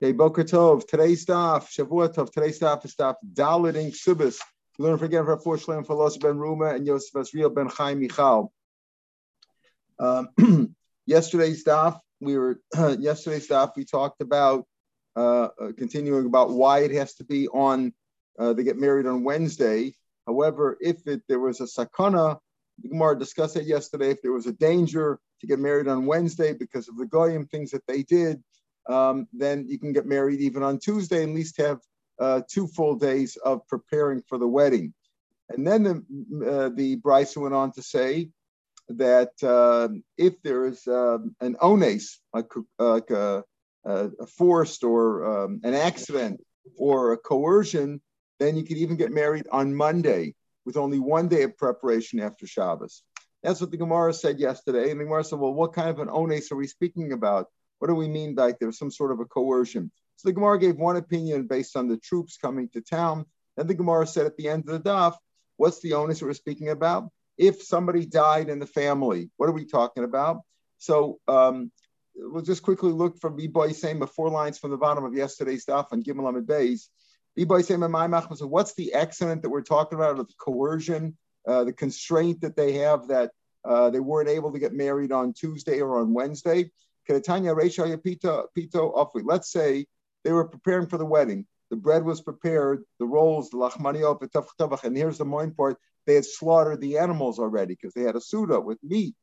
Okay, Boker Tov. Today's daf, Shavua Tov. Today's daf is daf Daliting Subis. We learn again for four Shlem for Los Ben Ruma and Yosef Asriel Ben Chaim Michal. Um, yesterday's daf, we were yesterday's daf. We talked about uh, uh, continuing about why it has to be on. Uh, they get married on Wednesday. However, if it, there was a sakana, the Gemara discussed it yesterday. If there was a danger to get married on Wednesday because of the goyim things that they did, um, then you can get married even on Tuesday, and at least have uh, two full days of preparing for the wedding. And then the, uh, the Brisa went on to say that uh, if there is um, an ones, like, like a, a, forced or um, an accident or a coercion, then you could even get married on Monday with only one day of preparation after Shabbos. That's what the Gemara said yesterday. And the Gemara said, well, what kind of an ones are we speaking about? What do we mean by there's some sort of a coercion? So the Gemara gave one opinion based on the troops coming to town. Then the Gemara said at the end of the daf, what's the onus we're speaking about? If somebody died in the family, what are we talking about? So um, we'll just quickly look from B-Boy saying four lines from the bottom of yesterday's daf on Gimel Amud Beis. B-Boy saying, what's the accident that we're talking about, or the coercion, uh, the constraint that they have that uh, they weren't able to get married on Tuesday or on Wednesday? Let's say they were preparing for the wedding. The bread was prepared, the rolls, the lachmaniyot, and here's the more important they had slaughtered the animals already because they had a suda with meat.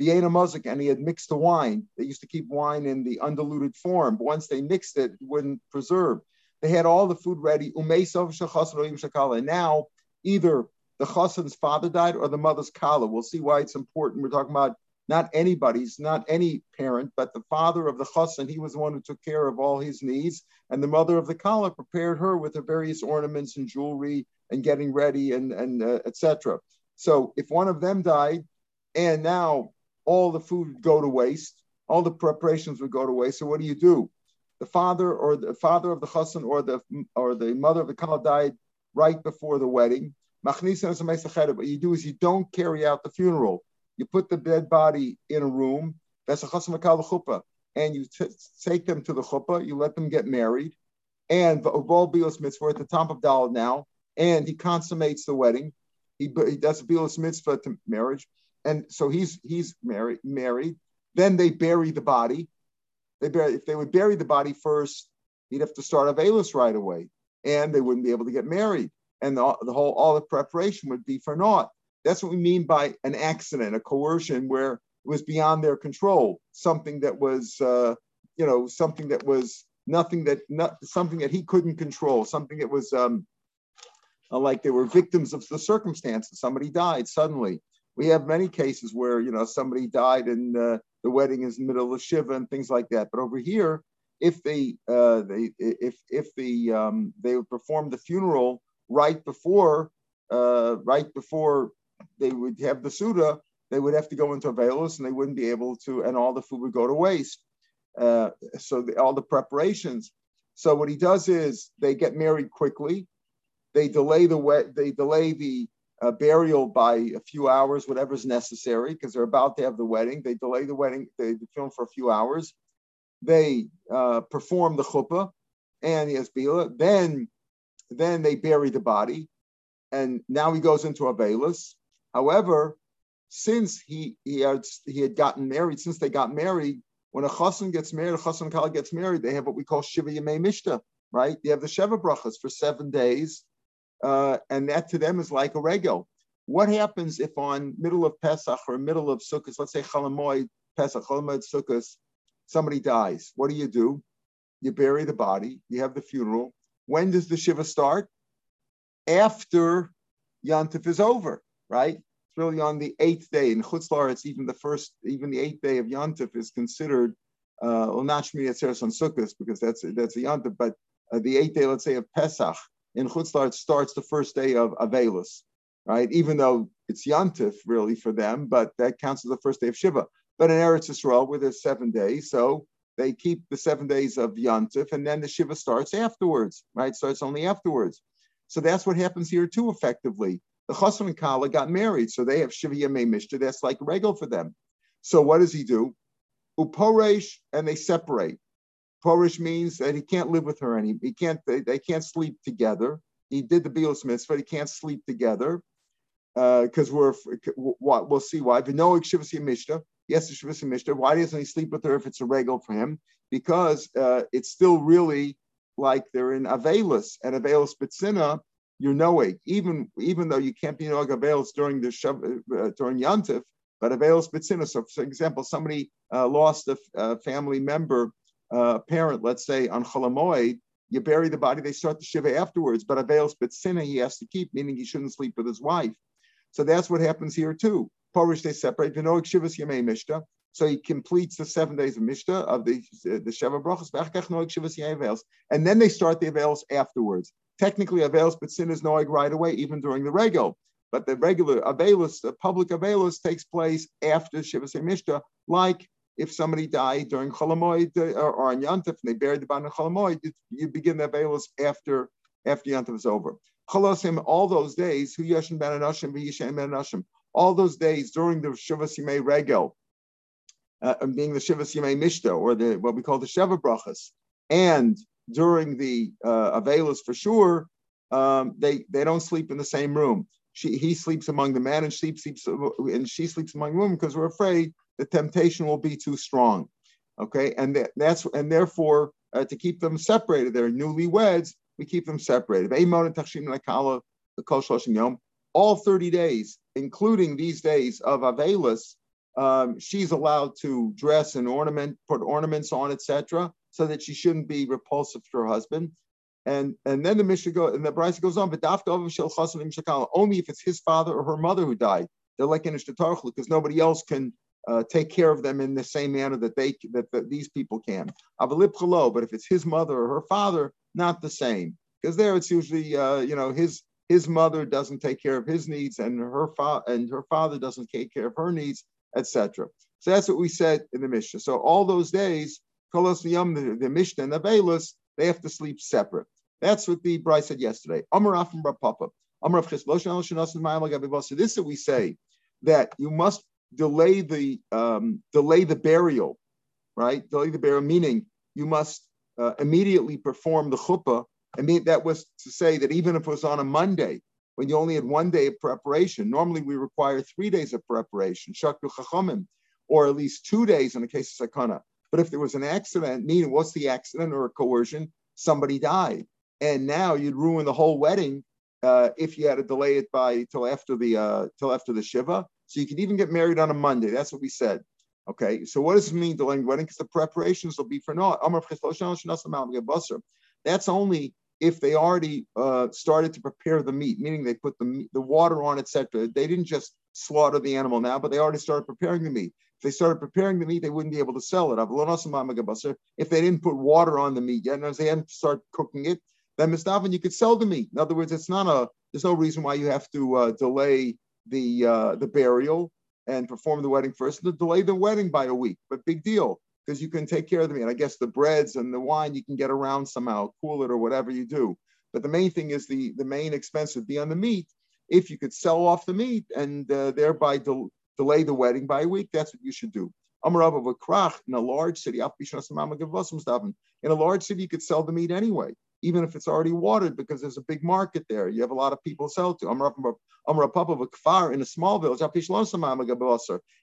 Vienna muzik, and he had mixed the wine. They used to keep wine in the undiluted form, but once they mixed it, it wouldn't preserve. They had all the food ready. And now either the chassan's father died or the mother's kala. We'll see why it's important. We're talking about not anybody's, not any parent, but the father of the chassan. He was the one who took care of all his needs, and the mother of the kala prepared her with her various ornaments and jewelry and getting ready and and uh, etc. So if one of them died, and now all the food would go to waste, all the preparations would go to waste. So what do you do? The father or the father of the chassan or the or the mother of the kala died right before the wedding. What you do is you don't carry out the funeral you put the dead body in a room, that's a chasam chuppah, and you t- take them to the chuppah, you let them get married, and Vol Bilas mitzvah at the top of Dalad now, and he consummates the wedding. He, he does a Bilas mitzvah to marriage, and so he's he's married. Married. Then they bury the body. They bury if they would bury the body first, he'd have to start a Avelis right away, and they wouldn't be able to get married, and the, the whole all the preparation would be for naught. That's what we mean by an accident, a coercion where it was beyond their control, something that was, uh, you know, something that was nothing that, not something that he couldn't control, something that was um, uh, like they were victims of the circumstances. Somebody died suddenly. We have many cases where, you know, somebody died and uh, the wedding is in the middle of Shiva and things like that. But over here, if they, uh, they if if the um, they would perform the funeral right before uh, right before they would have the Suda, they would have to go into Avelis and they wouldn't be able to, and all the food would go to waste. Uh, so the, all the preparations. So what he does is they get married quickly. They delay the they delay the uh, burial by a few hours, whatever's necessary, because they're about to have the wedding. They delay the wedding, they film for a few hours. They uh, perform the chuppah and the asbila. Then, then they bury the body, and now he goes into Avelis. However, since he he had he had gotten married, since they got married, when a chassan gets married, a chassan kala gets married, they have what we call shiva yemei mishta, right? They have the sheva brachas for seven days, uh, and that to them is like a regel. What happens if on middle of Pesach or middle of Sukkot, let's say Chol Hamoed Pesach, Chol Hamoed Sukkot, somebody dies? What do you do? You bury the body. You have the funeral. When does the shiva start? After Yantif is over right? It's really on the eighth day. In Chutzlar, it's even the first, even the eighth day of Yontif is considered, uh, well, not Shmini because that's that's a Yontif, but uh, the eighth day, let's say, of Pesach, in Chutzlar, it starts the first day of Avelus, right? Even though it's Yontif really for them, but that counts as the first day of Shiva. But in Eretz Yisrael, where there's seven days, so they keep the seven days of Yontif, and then the Shiva starts afterwards, right? Starts only afterwards. So that's what happens here too, effectively. The Chassan and Kala got married, so they have Shiva Yemei Mishta. That's like regel for them. So what does he do? Uporesh, and they separate. Porish means that he can't live with her any. He can't. They, they can't sleep together. He did the Bios mitzvah. He can't sleep together because uh, we're what we'll see why. V'noig shivasi mishnah. Yes, shivasi mishnah. Why doesn't he sleep with her if it's a regel for him? Because uh, it's still really like they're in Avelis and Avelis Bitsina. You're knowing even even though you can't be Nog Avelis during the uh, during Yantif, but avails Bitsina. So, for example, somebody uh, lost a, family member, uh, parent, let's say on Chol Hamoed, you bury the body, they start the Shiva afterwards, but avails Bitsina he has to keep, meaning he shouldn't sleep with his wife. So that's what happens here too. Porish, they separate. V'noig Shivas Yemei Mishta. So he completes the seven days of Mishta of the the Sheva Brachas. And then they start the Avails afterwards. Technically, Avails, but sin is noig right away, even during the regel. But the regular Availus, the public Availus, takes place after Shivas Mishta, like if somebody died during Chol Hamoed uh, or, or on Yantif and they buried the body in you, you begin the Availus after after Yantif is over. Cholosim, all those days, Hu Yashin Ben Anashim, V'Yishem Ben Anashim, all those days during the Shivas Yimei Regel, uh, being the Shivas Yimei Mishta, or the what we call the Sheva Brachas, and during the uh, for sure, um, they they don't sleep in the same room. She, he sleeps among the men, and she sleeps and she sleeps among women because we're afraid the temptation will be too strong. Okay, and that, that's and therefore uh, to keep them separated, they're newlyweds. We keep them separated. All 30 days, including these days of Avelis, um, she's allowed to dress and ornament, put ornaments on, etc., so that she shouldn't be repulsive to her husband. And and then the Mishnah go and the Brisa goes on, but only if it's his father or her mother who died. They're like in because nobody else can uh, take care of them in the same manner that they that, that these people can. But if it's his mother or her father, not the same. Because there it's usually uh, you know his his mother doesn't take care of his needs and her father and her father doesn't take care of her needs etc. So that's what we said in the Mishnah. So all those days, Kolos Yom, the, Mishnah and the Velas, they have to sleep separate. That's what the Brisa said yesterday. Amar from Papa. Amar of So This is what we say that you must delay the um, delay the burial, right? Delay the burial, meaning you must uh, immediately perform the chuppah. I mean, that was to say that even if it was on a Monday, when you only had one day of preparation. Normally, we require three days of preparation, shakru chachamim, or at least two days in the case of sakana. But if there was an accident, meaning what's the accident or a coercion? Somebody died, and now you'd ruin the whole wedding uh, if you had to delay it by till after the uh, till after the shiva. So you could even get married on a Monday. That's what we said. Okay, so what does it mean delaying the wedding? Because the preparations will be for naught. That's only if they already uh, started to prepare the meat, meaning they put the the water on, etc. They didn't just slaughter the animal now, but they already started preparing the meat. If they started preparing the meat, they wouldn't be able to sell it. If they didn't put water on the meat yet, and as they hadn't start cooking it, then mistavan you could sell the meat. In other words, it's not a. There's no reason why you have to uh, delay the uh, the burial and perform the wedding first. To delay the wedding by a week, but big deal because you can take care of the meat. And I guess the breads and the wine you can get around somehow, cool it or whatever you do. But the main thing is the, the main expense would be on the meat. If you could sell off the meat and uh, thereby delay the wedding by a week, that's what you should do. Amarav of a in a large city, in a large city, you could sell the meat anyway even if it's already watered, because there's a big market there. You have a lot of people to sell to. Amar of a in a small village,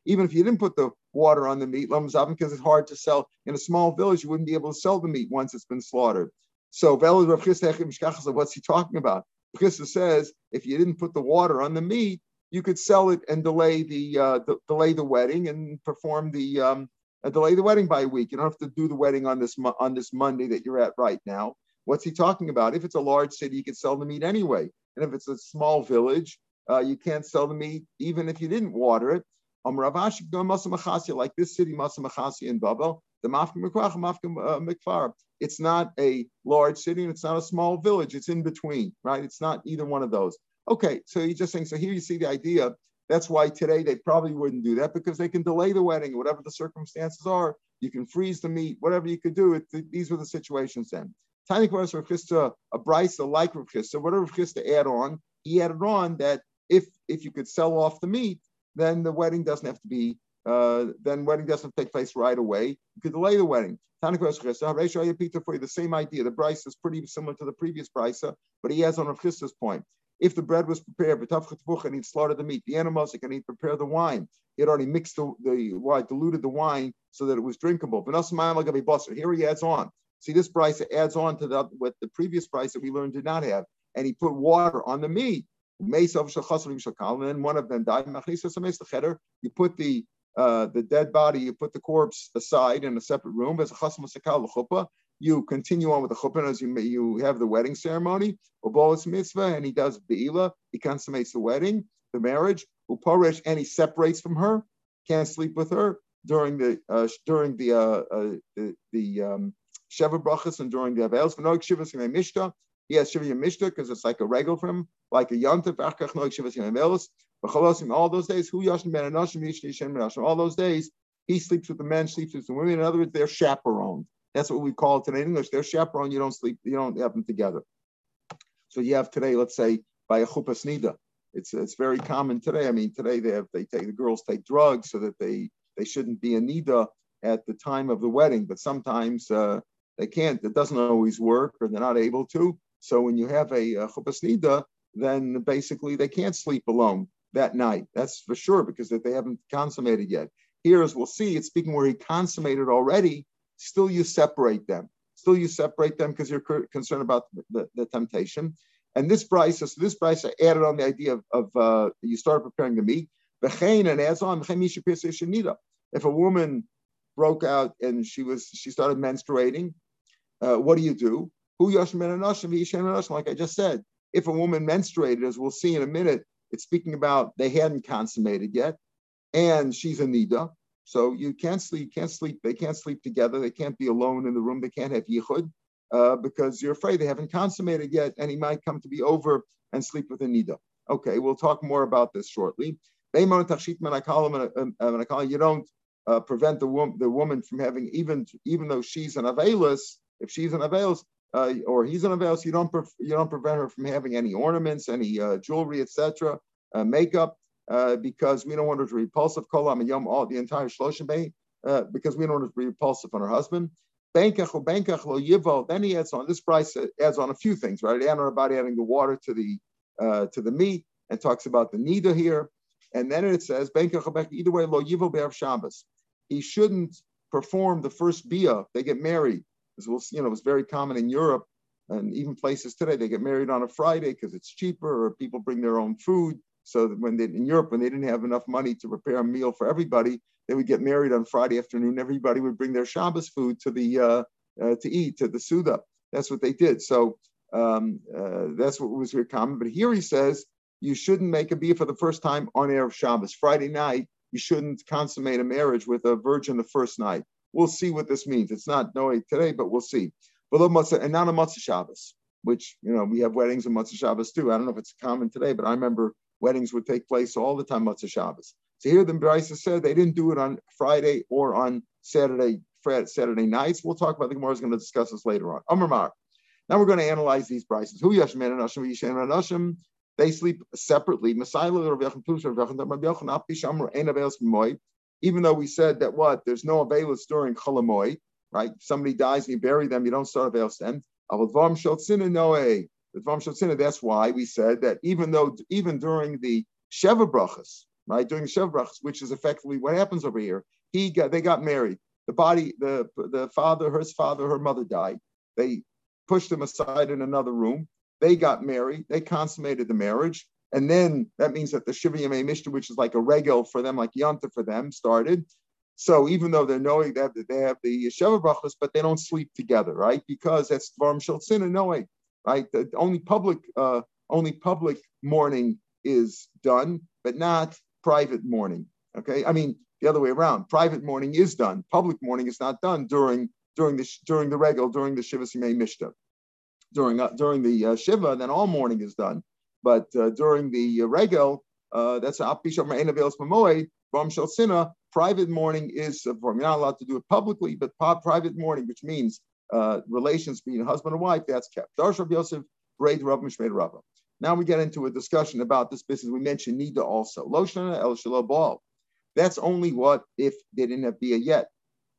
even if you didn't put the water on the meat, because it's hard to sell in a small village, you wouldn't be able to sell the meat once it's been slaughtered. So what's he talking about? Chisda says if you didn't put the water on the meat, you could sell it and delay the, uh, the delay the wedding and perform the um, uh, delay the wedding by a week. You don't have to do the wedding on this on this Monday that you're at right now. What's he talking about? If it's a large city, you can sell the meat anyway. And if it's a small village, uh, you can't sell the meat even if you didn't water it. Um, like this city, in Babel, the uh, It's not a large city and it's not a small village. It's in between, right? It's not either one of those. Okay, so he's just saying, so here you see the idea. That's why today they probably wouldn't do that because they can delay the wedding, whatever the circumstances are. You can freeze the meat, whatever you could do. It, these were the situations then. Tiny Kvaras Rav Chisda, uh, a Brisa, like Rav Chisda, whatever Rav Chisda add on, he added on that if if you could sell off the meat, then the wedding doesn't have to be uh, then wedding doesn't take place right away. You could delay the wedding. Uh, for you, the same idea. The price is pretty similar to the previous price, uh, but he has on Rav Chisda's point. If the bread was prepared, and he'd slaughtered the meat, the animals, and he'd prepare the wine. He had already mixed the, the wine, diluted the wine so that it was drinkable. Here he adds on. See, this price adds on to the, what the previous price that we learned did not have. And he put water on the meat. And one of them died. You put the uh, the dead body, you put the corpse aside in a separate room. As a you continue on with the chuppah you you have the wedding ceremony. mitzvah, and he does beila. He consummates the wedding, the marriage. Uparish, and he separates from her, can't sleep with her during the uh, during the uh, uh, the, the um, Sheva brachas and during the Avels. Mishta, he has Shiva Mishta because it's like a regel for him, like a Yantav, Achkach Noik Shiva Avels. All those days, who Yashim Ben Anashim Yishni All those days, he sleeps with the men, sleeps with the women. In other words, they're chaperoned. That's what we call it in English. They're chaperoned. You don't sleep. You don't have them together. So you have today, let's say, by a chuppah snida. It's it's very common today. I mean, today they have they take the girls take drugs so that they they shouldn't be a nida at the time of the wedding, but sometimes uh, they can't. It doesn't always work, or they're not able to. So when you have a, a then basically they can't sleep alone that night. That's for sure because that they haven't consummated yet. Here, as we'll see, it's speaking where he consummated already. Still, you separate them. Still, you separate them because you're concerned about the, the, temptation. And this price, so this price added on the idea of, of uh, you start preparing the meat. And adds on, if a woman broke out and she was she started menstruating, uh, what do you do? Who Like I just said, if a woman menstruated, as we'll see in a minute, it's speaking about they hadn't consummated yet, and she's a nida. So you can't sleep, can't sleep, they can't sleep together, they can't be alone in the room, they can't have yichud, uh, because you're afraid they haven't consummated yet, and he might come to be over and sleep with a nida. Okay, we'll talk more about this shortly. You don't uh, prevent the, woman, the woman from having even even though she's an availus, if she's an availus, uh, or he's an availus, you don't pre- you don't prevent her from having any ornaments, any uh, jewelry, etc., uh, makeup, uh, because we don't want her to be repulsive. Kolam yom all the entire shloshim bay, uh, because we don't want her to be repulsive on her husband. Benkach or benkach lo yivo. Then he adds on this price adds on a few things, right? And about adding the water to the to the meat and talks about the nida here. And then it says, either way, lo yivo be'av Shabbos. He shouldn't perform the first bia. They get married. As we'll you know, it's very common in Europe and even places today. They get married on a Friday because it's cheaper, or people bring their own food. So when they in Europe, when they didn't have enough money to prepare a meal for everybody, they would get married on Friday afternoon. Everybody would bring their Shabbos food to the uh, uh, to eat to the Suda. That's what they did. So um, uh, that's what was very common. But here he says you shouldn't make a bia for the first time on Erev Shabbos. Friday night, you shouldn't consummate a marriage with a virgin the first night. We'll see what this means. It's not no today, but we'll see. But And not a Motzei Shabbos, which, you know, we have weddings on Motzei Shabbos too. I don't know if it's common today, but I remember weddings would take place all the time Motzei Shabbos. So here the Brisa said they didn't do it on Friday or on Saturday Saturday nights. We'll talk about the Gemara is going to discuss this later on. Amar Now we're going to analyze these prices. Who Yashman and Ashim Yishan and Ashim they sleep separately. Even though we said that what there's no availus during cholamoy, right? If somebody dies and you bury them, you don't start availus then. That's why we said that even though even during the Sheva brachas, right, during the Sheva brachas, which is effectively what happens over here, he got they got married. The body, the the father, her father, her mother died. They pushed him aside in another room. They got married. They consummated the marriage. And then that means that the Shiva Yamei Mishnah, which is like a regel for them, like Yanta for them, started. So even though they're knowing that they have the Sheva brachas, but they don't sleep together, right? Because that's Dvarim Sin knowing, right? The only public, uh, only public mourning is done, but not private mourning. Okay, I mean the other way around. Private mourning is done. Public mourning is not done during during the during the regel during the Shiva Simei Mishnah during uh, during the uh, shiva, then all mourning is done. But uh, during the uh, regel, uh, that's private mourning is You're not allowed to do it publicly, but private mourning, which means uh, relations between husband and wife, that's kept. Now we get into a discussion about this business. We mentioned Nida also. That's only what if they didn't have bia yet.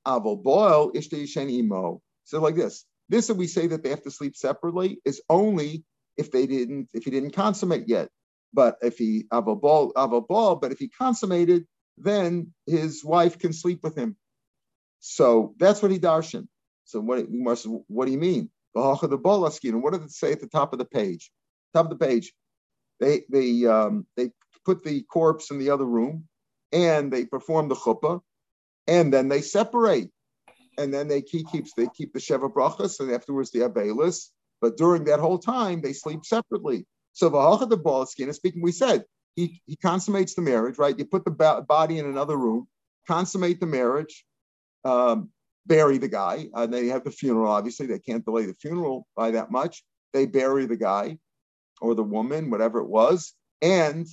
Aval boil imo. So like this. This that we say that they have to sleep separately is only if they didn't if he didn't consummate yet. But if he aval ball, but if he consummated, then his wife can sleep with him. So that's what he darshan. So what, what do you mean? The the bolaskin. What did it say at the top of the page? Top of the page. They they um, they put the corpse in the other room, and they perform the chuppah, and then they separate, and then they keep keeps they keep the sheva brachas, and afterwards the abelis. But during that whole time, they sleep separately. So the the bolaskin. Speaking, we said he he consummates the marriage, right? You put the body in another room, consummate the marriage, um, bury the guy. Uh, they have the funeral. Obviously, they can't delay the funeral by that much. They bury the guy or the woman, whatever it was, and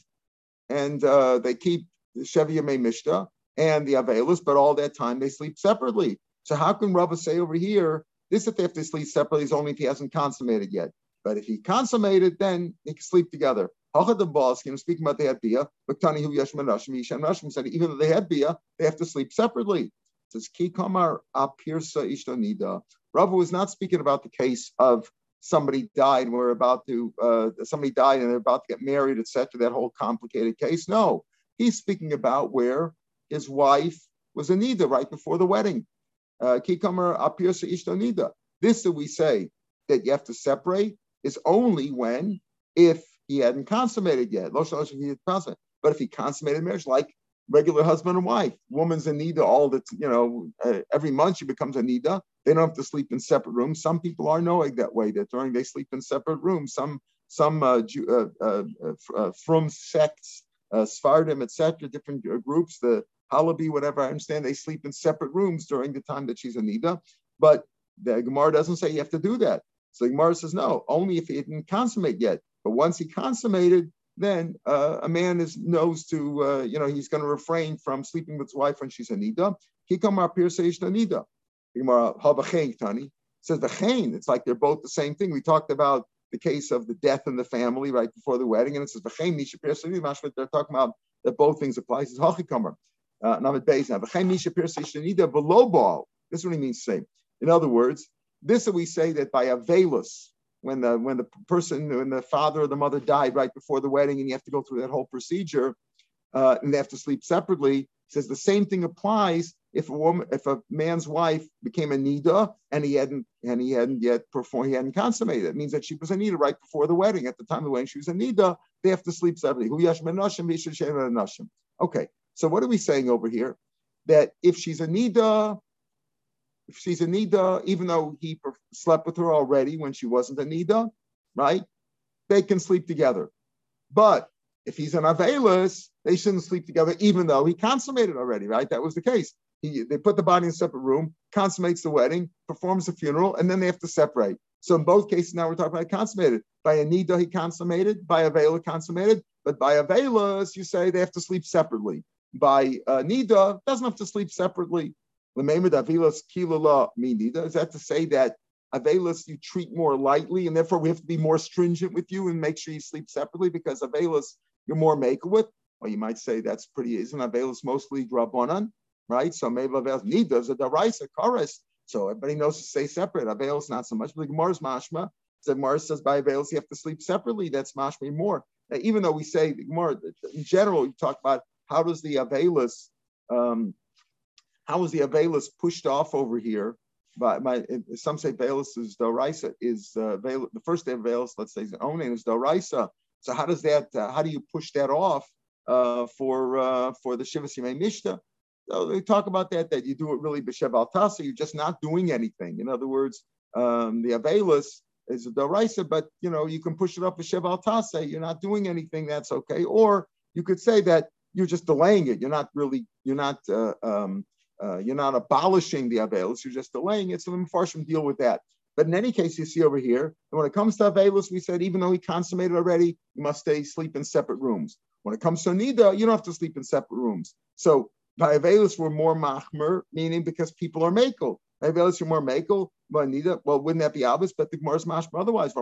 and uh, they keep the Shevia Mishta and the Avelis, but all that time they sleep separately. So how can Rava say over here this if they have to sleep separately is only if he hasn't consummated yet? But if he consummated, then they can sleep together. Hachad the boss, you know, speaking about the had bia, Baktani hu Yishan Rashim said even though they had bia, they have to sleep separately says Ki Ishtonida. Rava was not speaking about the case of somebody died and we're about to uh, somebody died and they're about to get married, etc. That whole complicated case. No, he's speaking about where his wife was a nida right before the wedding. Uh, Ki. This that we say that you have to separate is only when if he hadn't consummated yet. But if he consummated marriage, like regular husband and wife. Woman's a nida all the you know uh, every month she becomes a nida. They don't have to sleep in separate rooms. Some people are knowing that way that during they sleep in separate rooms. Some some uh, uh, uh, uh, from sects, uh, etc. Different uh, groups, the Halabi, whatever. I understand they sleep in separate rooms during the time that she's a nida, but the Gemara doesn't say you have to do that. So Gemara says no, only if he didn't consummate yet. But once he consummated, then uh, a man is knows to uh, you know he's going to refrain from sleeping with his wife when she's a nida. Kikamar pirseish nida. Tani says the chain. It's like they're both the same thing. We talked about the case of the death in the family right before the wedding, and it says the chain They're talking about that both things apply. It says hachikamar. Uh, Named Beis now. Pirseish nida below ball. This is what he means to say. In other words, this we say that by a velus, when the when the person when the father or the mother died right before the wedding and you have to go through that whole procedure uh, and they have to sleep separately says the same thing applies if a woman if a man's wife became a nida and he hadn't and he hadn't yet performed he hadn't consummated. It means that she was a nida right before the wedding. At the time of the wedding she was a nida. They have to sleep separately. Okay so what are we saying over here? That if she's a nida if she's a nida, even though he slept with her already when she wasn't a nida, right? They can sleep together. But if he's an avelis, they shouldn't sleep together, even though he consummated already, right? That was the case. He, they put the body in a separate room, consummates the wedding, performs the funeral, and then they have to separate. So in both cases, now we're talking about consummated. By a nida, he consummated. By a vela, consummated. But by a velas, you say they have to sleep separately. By a nida, doesn't have to sleep separately. Is that to say that Avelis you treat more lightly, and therefore we have to be more stringent with you and make sure you sleep separately because Avelis you're more maker with? Well, you might say that's pretty, isn't Avelis mostly Drabonan, right? So maybe Avelis need does a Daraisa, chorus. So everybody knows to stay separate. Avelis not so much. But Gemara's mashma. So Gemara says by Avelis you have to sleep separately. That's mashma more. Now, even though we say Gemara, in general, you talk about how does the Avelis um, how is the Avelis pushed off over here? But my, some say Avelis is Doraisa, is uh, the first day of let's say, Onan is Doraisa. So how does that, uh, how do you push that off uh, for uh, for the Shivas Yimei Mishta? So they talk about that, that you do it really B'Shev Al Tasa, you're just not doing anything. In other words, um, the Avelis is a Doraisa, but you know, you can push it up B'Shev Al Tasa, you're not doing anything, that's okay. Or you could say that you're just delaying it. You're not really, you're not uh, um, uh, you're not abolishing the Avelis, you're just delaying it. So the Mepharshim deal with that. But in any case, you see over here, when it comes to Avelis, we said even though he consummated already, you must stay sleep in separate rooms. When it comes to Nida, you don't have to sleep in separate rooms. So by Avelis, we're more Machmer, meaning because people are Makel. Avelis, you're more Makel. By Nida, well, wouldn't that be obvious? But the Gemara's Mashma otherwise.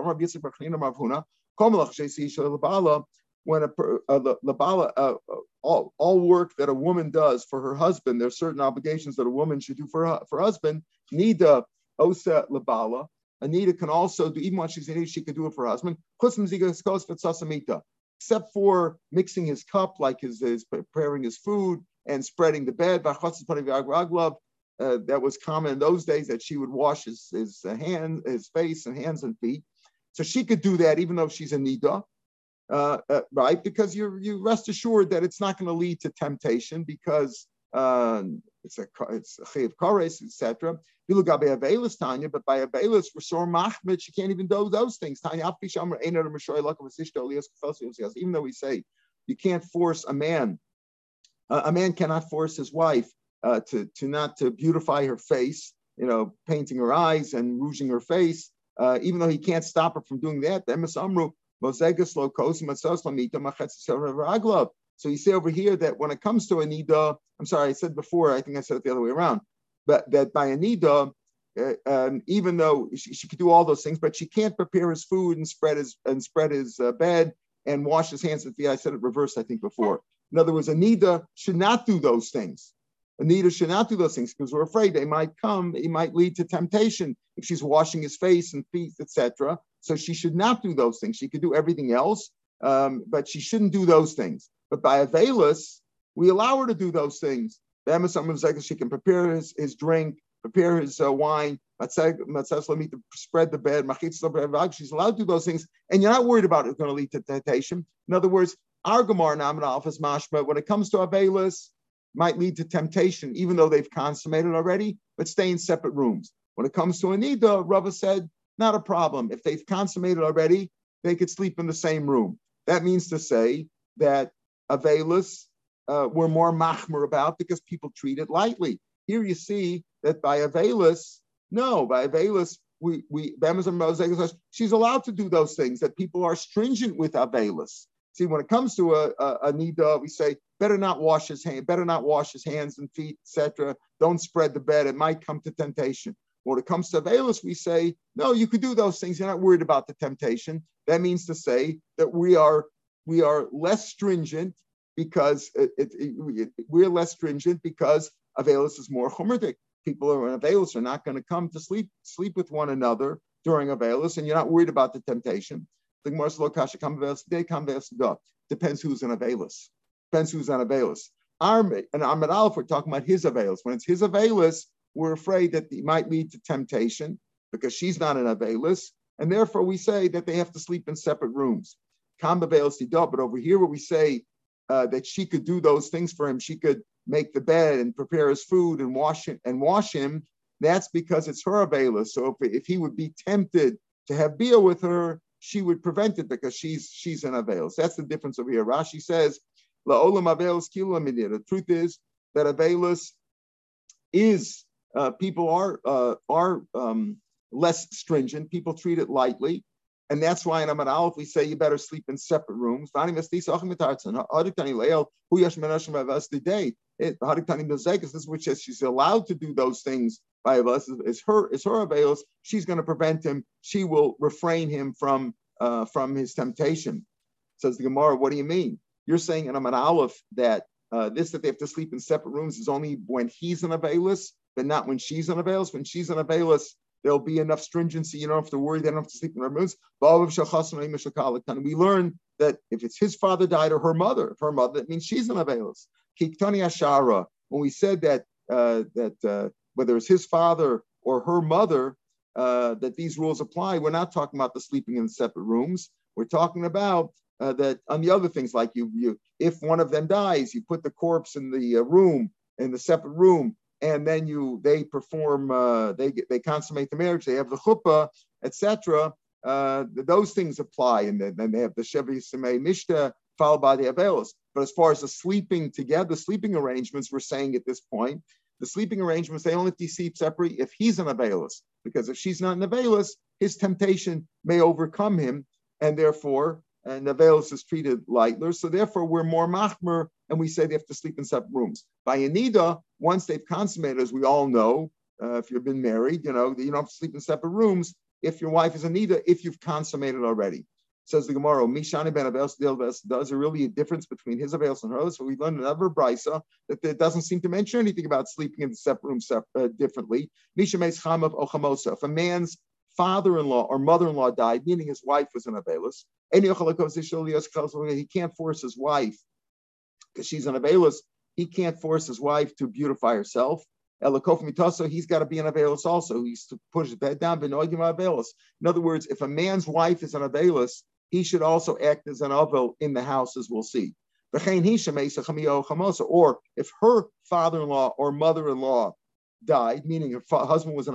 When a, uh, the, the bala, uh, all, all work that a woman does for her husband, there are certain obligations that a woman should do for her, for husband. Nida osa labala. Anita can also do, even when she's in she can do it for her husband. Except for mixing his cup, like his, his preparing his food and spreading the bed. Uh, that was common in those days that she would wash his, his hand, his face and hands and feet. So she could do that even though she's a nida uh, uh, right? Because you you rest assured that it's not going to lead to temptation because uh, it's a it's chayiv kares, etc. But by Abelis Rasor Mahmed, she can't even do those things. Even though we say you can't force a man, uh, a man cannot force his wife uh, to to not to beautify her face, you know, painting her eyes and rouging her face. Uh, even though he can't stop her from doing that, the Emes Amru, so you see over here that when it comes to a nida, I'm sorry, I said before, I think I said it the other way around, but that by a nida, uh, um, even though she, she, could do all those things, but she can't prepare his food and spread his and spread his uh, bed and wash his hands. At the. I said it reversed, I think, before. In other words, a nida should not do those things. Anita should not do those things because we're afraid they might come, it might lead to temptation if she's washing his face and feet, etc. So she should not do those things. She could do everything else, um, but she shouldn't do those things. But by Avelis, we allow her to do those things. She can prepare his, his drink, prepare his uh, wine, spread the bed. She's allowed to do those things, and you're not worried about it going to lead to temptation. In other words, our Gemara Naman Alphas Mashma, when it comes to Avelis, might lead to temptation, even though they've consummated already, but stay in separate rooms. When it comes to Anida, Rava said, not a problem. If they've consummated already, they could sleep in the same room. That means to say that Avelis uh, we're more machmer about because people treat it lightly. Here you see that by Avelis, no, by Avelis, we we she's allowed to do those things that people are stringent with Avelis. See, when it comes to a, a, a nida, we say better not wash his hand, better not wash his hands and feet, etc. Don't spread the bed; it might come to temptation. When it comes to Avelis, we say no, you could do those things. You're not worried about the temptation. That means to say that we are we are less stringent because it, it, it, we're less stringent because Avelis is more chumritic. People who are in Avelis are not going to come to sleep sleep with one another during Avelis, and you're not worried about the temptation. Depends who's in availus. Depends who's an availus. Arm and Ahmed Aleph, we're talking about his availus. When it's his availus, we're afraid that it might lead to temptation because she's not an availus, and therefore we say that they have to sleep in separate rooms. But over here where we say uh, that she could do those things for him, she could make the bed and prepare his food and wash it and wash him. That's because it's her availus. So if, if he would be tempted to have beer with her, she would prevent it because she's she's an avail. So that's the difference over here. Rashi says, "La'olam availus The truth is that availus is uh, people are uh, are um, less stringent. People treat it lightly, and that's why in Amar Aleph we say you better sleep in separate rooms. This is which says she's allowed to do those things by us is her is her avails. She's going to prevent him. She will refrain him from uh, from his temptation. Says the Gemara, what do you mean? You're saying in Amar Aleph that uh, this that they have to sleep in separate rooms is only when he's an availus, but not when she's an availus. When she's an availus, there'll be enough stringency. You don't have to worry. They don't have to sleep in their rooms. And we learn that if it's his father died or her mother, if her mother, that means she's an availus. Kiktani Ashara. When we said that uh, that uh, whether it's his father or her mother, uh, that these rules apply. We're not talking about the sleeping in separate rooms. We're talking about uh, that on the other things, like you, you, if one of them dies, you put the corpse in the uh, room, in the separate room, and then you they perform, uh, they they consummate the marriage, they have the chuppah, etc. Uh, those things apply, and then, they have the Shevi Simei Mishta followed by the Avelos. But as far as the sleeping together, sleeping arrangements, we're saying at this point the sleeping arrangements, they only sleep separately if he's an Abelis, because if she's not an Abelis, his temptation may overcome him, and therefore, and Abelis is treated lightly. So therefore, we're more machmer, and we say they have to sleep in separate rooms. By Anida, once they've consummated, as we all know, uh, if you've been married, you know, you don't have to sleep in separate rooms if your wife is Anida, if you've consummated already. Says the Gemara, Mishani ben Avelos does there really a difference between his Avelos and hers? So we learned another brisa that it doesn't seem to mention anything about sleeping in separate room uh, differently. Misha meis chamav ochamosa. If a man's father-in-law or mother-in-law died, meaning his wife was an Avelos, he can't force his wife because she's an Avelos. He can't force his wife to beautify herself. He's got to be an Avelos also. He's to push his bed down. In other words, if a man's wife is an Avelos, he should also act as an Avel in the house, as we'll see. Or if her father-in-law or mother-in-law died, meaning her husband was an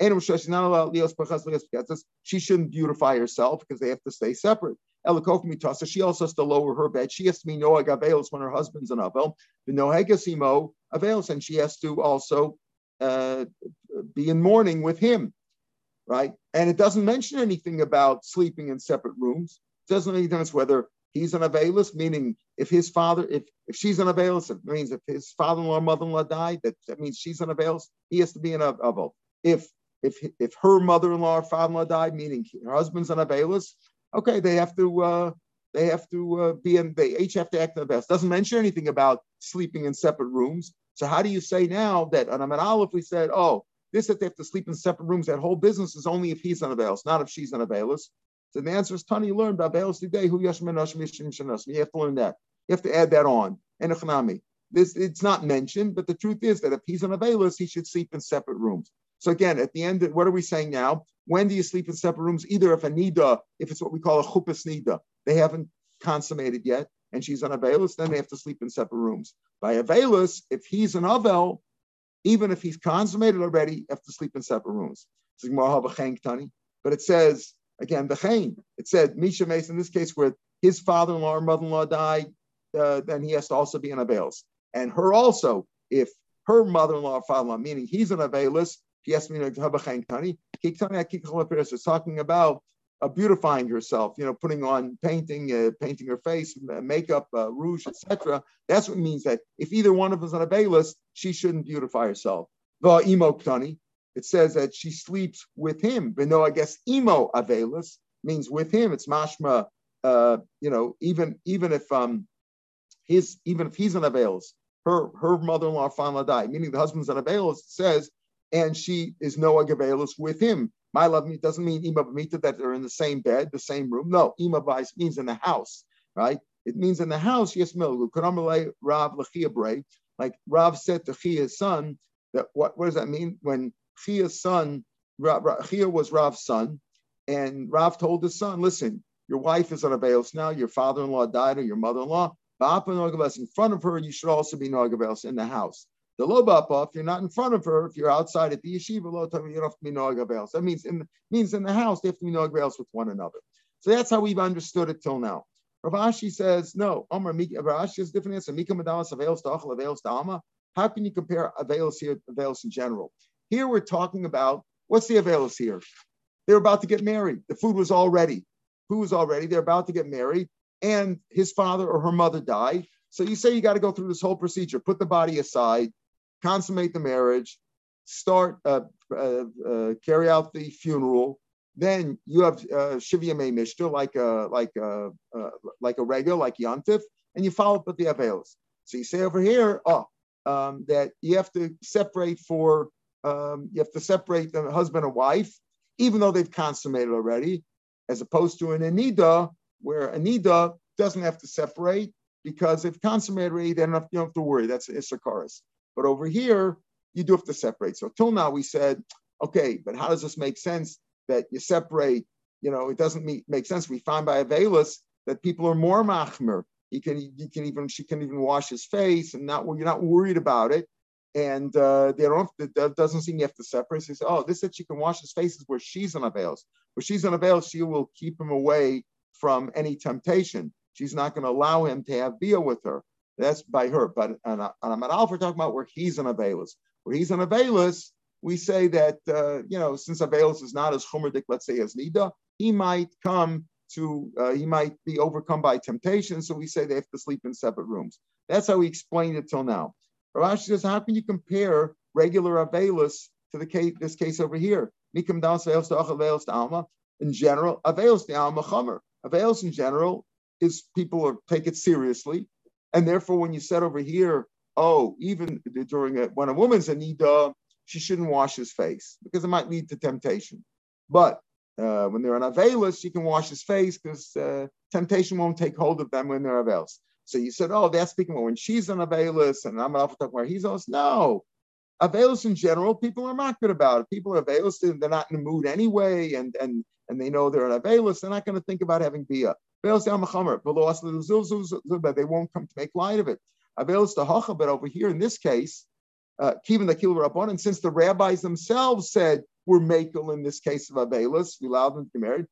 Avelis, she shouldn't beautify herself because they have to stay separate. She also has to lower her bed. She has to be Noah Avelis when her husband's an Avel. The Nohegasimo Avelis, and she has to also uh, be in mourning with him right? And it doesn't mention anything about sleeping in separate rooms. It doesn't make any whether he's an availus, meaning if his father, if if she's an availus, it means if his father-in-law, mother-in-law died, that, that means she's an availus. He has to be an avail. If if if her mother-in-law or father-in-law died, meaning her husband's an availus, okay, they have to uh, they have to uh, be in. They each have to act in the best. Doesn't mention anything about sleeping in separate rooms. So how do you say now that on Amad Aleph we said, oh, this that they have to sleep in separate rooms, that whole business is only if he's on a not if she's on a. So the answer is Tani, you learn about today, who You have to learn that. You have to add that on. And this it's not mentioned, but the truth is that if he's on a he should sleep in separate rooms. So again, at the end, what are we saying now? When do you sleep in separate rooms? Either if a nida, if it's what we call a chupas nida, they haven't consummated yet, and she's on a veilus, then they have to sleep in separate rooms. By a veilus, if he's an avel, even if he's consummated already, you have to sleep in separate rooms. But it says, again, the chain. It said, Misha Mason, in this case, where his father in law or mother in law died, uh, then he has to also be an avails. And her also, if her mother in law or father in law, meaning he's an availus, talking about uh, beautifying herself, you know, putting on painting, uh, painting her face, makeup, uh, rouge, etc. That's what means that if either one of us on a bayless, she shouldn't beautify herself. It says that she sleeps with him. But no, I guess emo availus means with him. It's mashma, uh, you know, even even if um his even if he's an availus, her her mother-in-law finally died, meaning the husband's an availus, says, and she is no availus with him. My love me doesn't mean ima b'mita that they're in the same bed, the same room. No, ima b'ais means in the house, right? It means in the house, yes, milgu. Rav Like Rav said to Chia's son, that what, what does that mean? When Chia's son, Chia was Rav's son, and Rav told his son, listen, your wife is on a bails now, your father-in-law died or your mother-in-law. In front of her, you should also be Nogavels in the house. The lo bapa, if you're not in front of her, if you're outside at the yeshiva, you don't have to be noag That means in means in the house they have to be noag with one another. So that's how we've understood it till now. Rav Ashi says no. Omar Rav Ashi is different answer. Mika madalas avails tachal avails ta'ama. How can you compare avails here avails in general? Here we're talking about what's the avails here? They're about to get married. The food was all ready. Food was all ready. They're about to get married, and his father or her mother died. So you say you got to go through this whole procedure, put the body aside, consummate the marriage, start uh, uh, uh, carry out the funeral. Then you have uh, Shivya May like a like a uh, like a regular, like Yantif, and you follow up with the Avelos. So you say over here, oh, um, that you have to separate for um, you have to separate the husband and wife, even though they've consummated already, as opposed to an Anida, where Anida doesn't have to separate because if consummated already, then you don't have to worry. That's Issachar. But over here, you do have to separate. So till now we said, okay, but how does this make sense that you separate? You know, it doesn't make, make sense. We find by Avelis that people are more machmer. He can, he can even, she can even wash his face and not, you're not worried about it. And uh, they don't, That doesn't seem you have to separate. So he said, oh, this that she can wash his face is where she's on Avelis. Where she's on Avelis, she will keep him away from any temptation. She's not going to allow him to have beer with her. That's by her. But on, on Amad we're talking about where he's an Avelis. Where he's an Avelis, we say that, uh, you know, since Avelis is not as Chumerdik, let's say, as Nida, he might come to, uh, he might be overcome by temptation. So we say they have to sleep in separate rooms. That's how we explained it till now. Rashi says, how can you compare regular Avelis to the case, this case over here? Mikam das to Alma. In general, Avelis the Alma Chomer. Avails in general is people take it seriously. And therefore, when you said over here, oh, even during a, when a woman's a nida, she shouldn't wash his face because it might lead to temptation. But uh, when they're an avelis, she can wash his face because uh, temptation won't take hold of them when they're avelis. So you said, oh, that's speaking about when she's an avelis and I'm talking about he's also no. Avelis in general, people are not good about it. People are avelis, they're not in the mood anyway, and and and they know they're an avelis, they're not going to think about having bia. They won't come to make light of it. Avelis the but over here in this case, uh, Kivin the Kil and since the rabbis themselves said we're makel in this case of Avelis, we allow them to get married,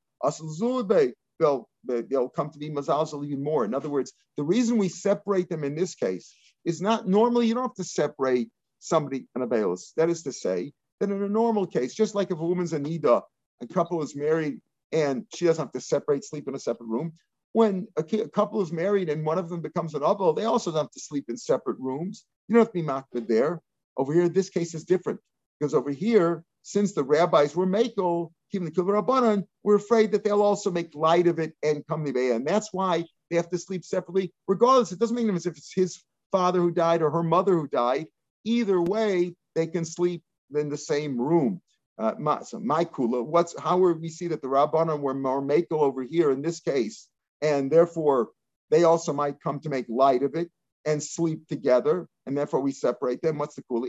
they'll, they'll come to be mazalzal even more. In other words, the reason we separate them in this case is not normally you don't have to separate somebody an Avelis. That is to say, that in a normal case, just like if a woman's a nida, a couple is married and she doesn't have to separate, sleep in a separate room. When a, a couple is married and one of them becomes an avel, they also don't have to sleep in separate rooms. You don't have to be makbid there. Over here, this case is different because over here, since the rabbis were makel, keeping the kibbutz rabbanon, we're afraid that they'll also make light of it and come to and that's why they have to sleep separately. Regardless, it doesn't make as if it's his father who died or her mother who died. Either way, they can sleep in the same room. Uh, my, so my kula, what's how are we see that the rabbanon were more over here in this case, and therefore they also might come to make light of it and sleep together, and therefore we separate them. What's the cool?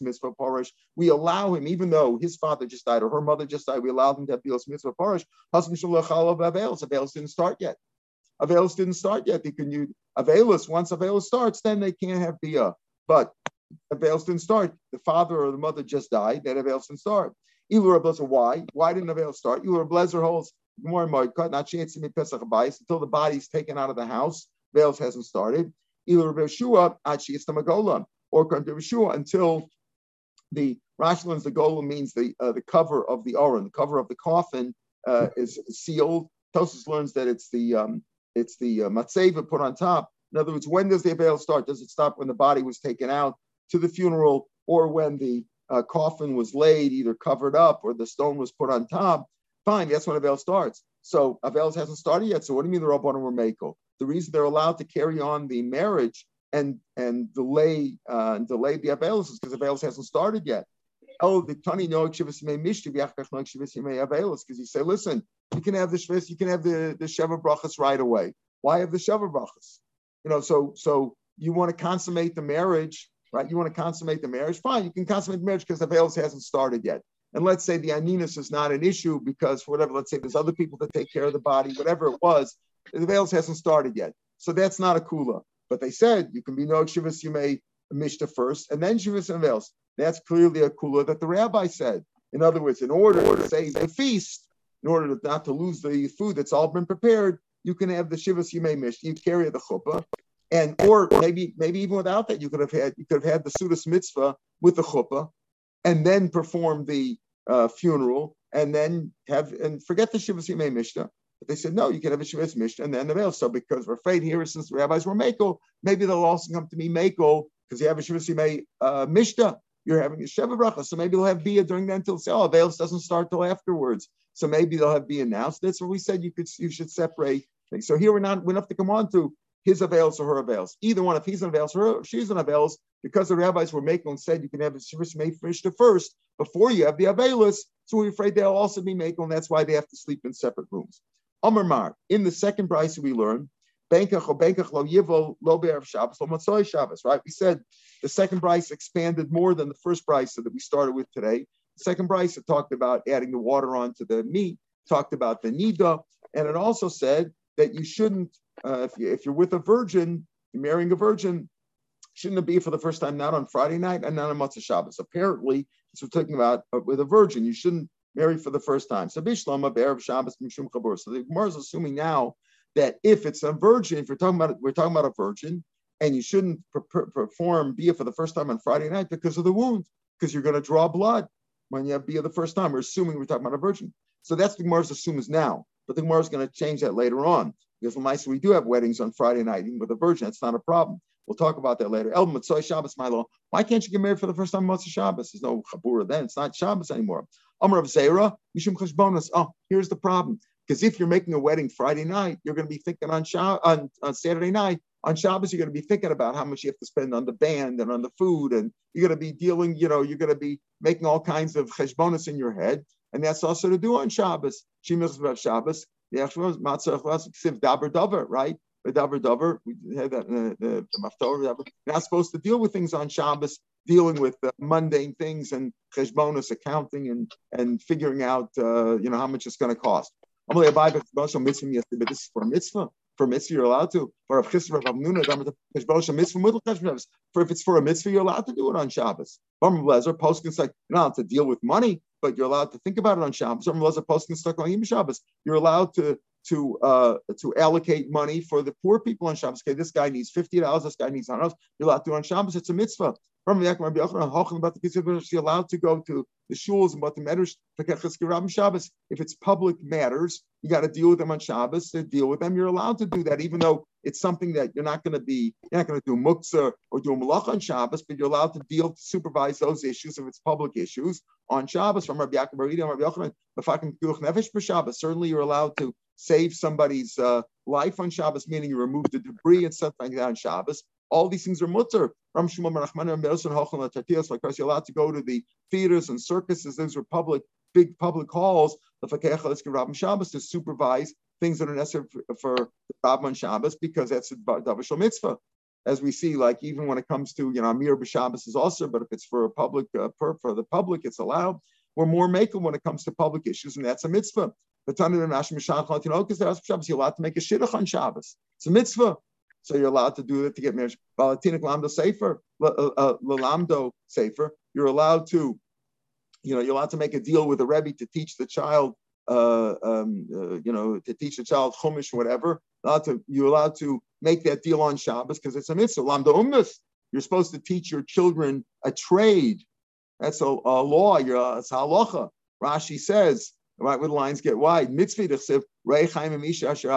mitzvah parish. We allow him, even though his father just died or her mother just died, we allow them to have bilos mitzvah parish. Husband avails. Avails didn't start yet. Avails didn't start yet. They can use availus. Once availus starts, then they can't have bia. But avails didn't start. The father or the mother just died. That avails didn't start. Ilur Blazer, why? Why didn't the avail start? Ilur Blazer holds more Moedkot, not until the body's taken out of the house. Veils hasn't started. Either Rabbi Yehoshua, Achi Magola, or Rabbi Yehoshua until the Rashi the Gola means the uh, the cover of the Oren, the cover of the coffin uh, is sealed. Tosis learns that it's the um, it's the uh, matzeva put on top. In other words, when does the veil start? Does it stop when the body was taken out to the funeral, or when the uh, coffin was laid, either covered up or the stone was put on top? Fine, that's when a veil starts. So Avel hasn't started yet. So what do you mean the Rabbanim were Mako? The reason they're allowed to carry on the marriage and and delay uh, delay the Avelis is because Avelis hasn't started yet. Oh, the Tani no because he said, listen, you can have the Shivas, you can have the the Sheva brachas right away. Why have the Sheva brachas? You know, so so you want to consummate the marriage, right? You want to consummate the marriage, fine. You can consummate the marriage because Avelis hasn't started yet and let's say the aninus is not an issue because whatever, let's say there's other people that take care of the body, whatever it was, the veils hasn't started yet. So that's not a kula. But they said you can be no shivas, you may mishta first, and then shivas and veils. That's clearly a kula that the rabbi said. In other words, in order to say the feast, in order to, not to lose the food that's all been prepared, you can have the shivas you may mish. You carry the chuppah, and or maybe maybe even without that, you could have had you could have had the sudas mitzvah with the chuppah, and then perform the uh, funeral and then have and forget the Shivas Yimei Mishnah. But they said, no, you can have a Shivas Mishnah and then the veil. So because we're afraid here, since the rabbis were Mako, maybe they'll also come to me Mako because you have a Shivas Yimei uh, Mishnah. You're having a Sheva Bracha. So maybe they'll have Bia during that until say, oh, veils doesn't start till afterwards. So maybe they'll have Bia now. So that's what we said you could you should separate. So here we're not we have to come on to his avails or her avails. Either one, if he's an avails, her she's an avails, because the rabbis were making and said you can have a shivas made the first before you have the availus. So we're afraid they'll also be making, and that's why they have to sleep in separate rooms. Amar Mar, in the second price we learn, Benkach or Benkach lo yivol lo be'erev Shabbos lo Motzei Shabbos, right? We said the second price expanded more than the first price that we started with today. The second price it talked about adding the water onto the meat, talked about the nida, and it also said that you shouldn't, uh, if, you, if you're with a virgin, you're marrying a virgin, shouldn't it be for the first time not on Friday night and not on Motzei Shabbos? Apparently, this we're talking about uh, with a virgin. You shouldn't marry for the first time. So Bishlama Be'erev Shabbos Mishum Chabur. So the Gemara is assuming now that if it's a virgin, if you're talking about we're talking about a virgin, and you shouldn't per- perform bia for the first time on Friday night because of the wound, because you're going to draw blood when you have bia the first time. We're assuming we're talking about a virgin. So that's the Gemara's assumes now. But the Gemara is going to change that later on because Lamaisa, we do have weddings on Friday night, even with a virgin. That's not a problem. We'll talk about that later. El Mitzvah Shabbos, Milo. Why can't you get married for the first time on Shabbos? There's no Chabura then. It's not Shabbos anymore. Amr of Zera, Mishum Cheshbonas. Oh, here's the problem. Because if you're making a wedding Friday night, you're going to be thinking on, on, on Saturday night. On Shabbos, you're going to be thinking about how much you have to spend on the band and on the food, and you're going to be dealing, you know, you're going to be making all kinds of cheshbonis in your head, and that's also to do on Shabbos. Shemil's about Shabbos. The actual matzah siv daber daber, right? The daber daber. We had that in the, the, the not supposed to deal with things on Shabbos, dealing with uh, mundane things and cheshbonis accounting and and figuring out, uh, you know, how much it's going to cost. But this is for mitzvah. For mitzvah, you're allowed to. For a if it's for a mitzvah, you're allowed to do it on Shabbos. Bam Lezer, Poskin's like, you're not allowed to deal with money, but you're allowed to think about it on Shabbos. Bam Lezer, Poskin's stuck on Shabbos. You're allowed to to uh, to allocate money for the poor people on Shabbos. Okay, this guy needs fifty dollars. This guy needs hundred. You're allowed to on Shabbos. It's a mitzvah. From the about the you're allowed to go to the shuls and about the matters Shabbos. If it's public matters, you got to deal with them on Shabbos. To deal with them, you're allowed to do that, even though it's something that you're not going to be, you're not going to do muktzah or do malach on Shabbos, but you're allowed to deal to supervise those issues if it's public issues on Shabbos. From Rabbi Yaakov Rabbi Yochanan, certainly you're allowed to save somebody's uh, life on Shabbos, meaning you remove the debris and stuff like that on Shabbos. All these things are mutter. Ram Shmuel Because you're allowed to go to the theaters and circuses. Those were public, big public halls. The Fakeh Rabban Shabbos to supervise things that are necessary for, for the Rabban Shabbos because that's a Davashal mitzvah. As we see, like even when it comes to you know Amir B'Shabbos is also, but if it's for a public uh, per, for the public, it's allowed. We're more makel when it comes to public issues, and that's a mitzvah. The Tanu You're allowed to make a shidduch on Shabbos. It's a mitzvah. So you're allowed to do it to get married. Valatinik Lamdo Sefer, uh, uh, Lamdo Sefer, you're allowed to, you know, you're allowed to make a deal with a Rebbe to teach the child, uh, um, uh, you know, to teach the child Chumash, whatever. Allowed to, you're allowed to make that deal on Shabbos because it's a mitzvah. Lamdo Umnus, you're supposed to teach your children a trade. That's a, a law. You're, it's halacha. Rashi says, right where the lines get wide. Mitzvah to Reichaim Misha Asher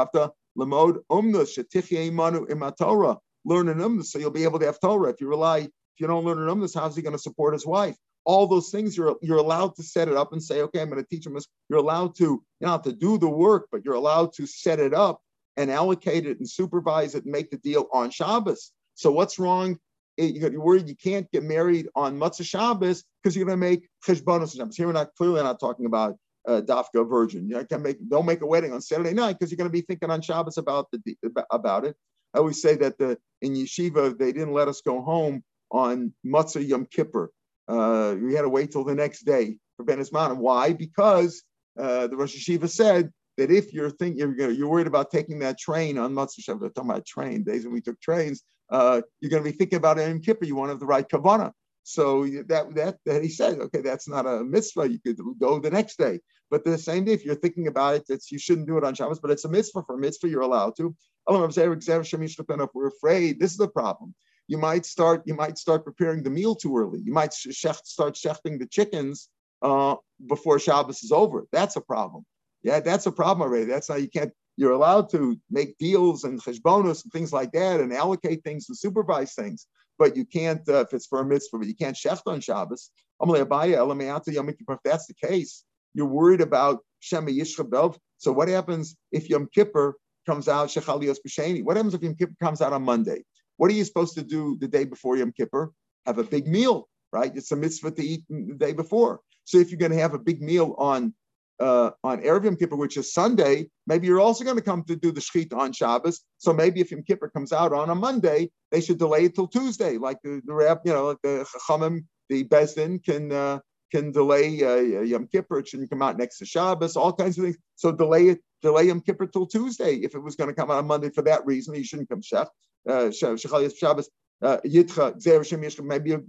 Lamod umnus shetichye imanu imatora. Learn an umnus so you'll be able to have Torah. If you rely, if you don't learn an umnus, how's he going to support his wife? All those things you're you're allowed to set it up and say, okay, I'm going to teach him this. You're allowed to you know to do the work, but you're allowed to set it up and allocate it and supervise it and make the deal on Shabbos. So what's wrong? Eh, you're worried you can't get married on Motzei Shabbos because you're going to make cheshbonos Shabbos. Here we're not clearly not talking about uh, dafka virgin. You can make don't make a wedding on Saturday night because you're going to be thinking on Shabbos about the about it. I always say that the in yeshiva they didn't let us go home on Motzei Yom Kippur. Uh, we had to wait till the next day for Ben Isman. Why? Because uh, the Rosh Yeshiva said that if you're thinking you're, you're worried about taking that train on Motzei Shabbat, talking about train days when we took trains, uh, you're going to be thinking about Yom Kippur. You want to have the right kavana. So that, that that he said, okay, that's not a mitzvah. You could go the next day. But the same day, if you're thinking about it, it's you shouldn't do it on Shabbos, but it's a mitzvah. For a mitzvah, you're allowed to. If we're afraid, this is the problem. You might start. You might start preparing the meal too early. You might start shechting the chickens uh, before Shabbos is over. That's a problem. Yeah, that's a problem already. That's how you can't. You're allowed to make deals and cheshbonos and things like that, and allocate things and supervise things but you can't uh, if it's for a mitzvah, but you can't shecht on Shabbos. If that's the case, you're worried about Shema Yishcha So what happens if Yom Kippur comes out Shechalios B'Sheni? What happens if Yom Kippur comes out on Monday? What are you supposed to do the day before Yom Kippur? Have a big meal, right? It's a mitzvah to eat the day before. So if you're going to have a big meal on uh, on Erev Yom Kippur, which is Sunday, maybe you're also going to come to do the Shechit on Shabbos. So maybe if Yom Kippur comes out on a Monday, they should delay it till Tuesday, like the, the you know, like the Chachamim, the Beis Din can uh, can delay uh, Yom Kippur. It shouldn't come out next to Shabbos. All kinds of things. So delay it, delay Yom Kippur till Tuesday. If it was going to come out on Monday for that reason, you shouldn't come Shech. Uh, Shabbos uh, maybe maybe you're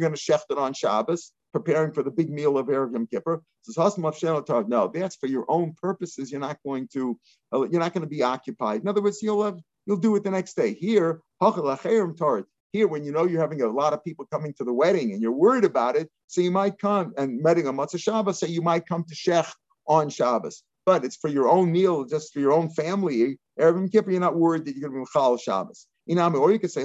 going to shecht it on Shabbos, preparing for the big meal of Erev Yom Kippur. No, that's for your own purposes. You're not going to, uh, you're not going to be occupied. In other words, you'll have, you'll do it the next day. Here, here, when you know you're having a lot of people coming to the wedding and you're worried about it, so you might come and meeting on Motzei Shabbos, so you might come to Shech on Shabbos. But it's for your own meal, just for your own family. Erev Yom Kippur, you're not worried that you're going to be Chal Shabbos. Or you could say.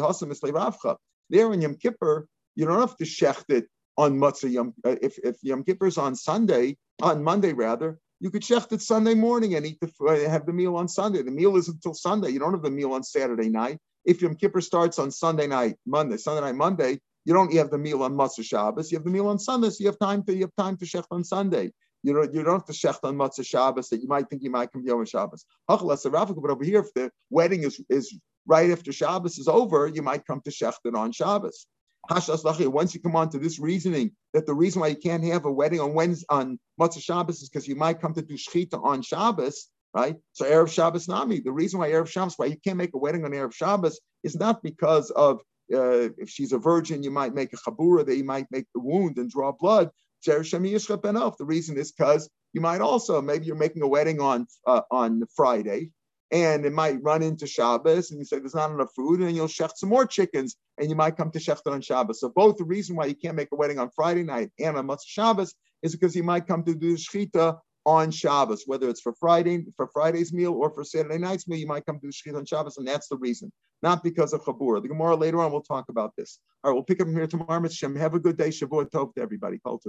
There in Yom Kippur, you don't have to shecht it on Motzei Yom. Uh, if if Yom Kippur is on Sunday, on Monday rather, You could shecht it Sunday morning and eat the uh, have the meal on Sunday. The meal isn't until Sunday. You don't have the meal on Saturday night. If Yom Kippur starts on Sunday night, Monday, Sunday night, Monday, you don't have the meal on Motzei Shabbos. You have the meal on Sunday, so you have time to you have time to shecht on Sunday. You don't you don't have to shecht on Motzei Shabbos that you might think you might come to Yom Shabbos. But over here, if the wedding is is right after Shabbos is over, you might come to shecht it on Shabbos. Once you come on to this reasoning that the reason why you can't have a wedding on Wednesday on Motzei Shabbos is because you might come to do shechita on Shabbos, right? So Erev Shabbos Nami. The reason why Erev Shabbos, why you can't make a wedding on Erev Shabbos, is not because of uh, if she's a virgin, you might make a chabura that you might make the wound and draw blood. The reason is because you might also maybe you're making a wedding on uh, on Friday, and it might run into Shabbos, and you say there's not enough food, and you'll shecht some more chickens, and you might come to shecht on Shabbos. So both the reason why you can't make a wedding on Friday night and on Motzei Shabbos is because you might come to do shechita on Shabbos, whether it's for Friday for Friday's meal or for Saturday night's meal, you might come to shechita on Shabbos, and that's the reason, not because of chabur. The Gemara later on we'll talk about this. All right, we'll pick up from here tomorrow. Have a good day. Shavua tov to everybody. Kol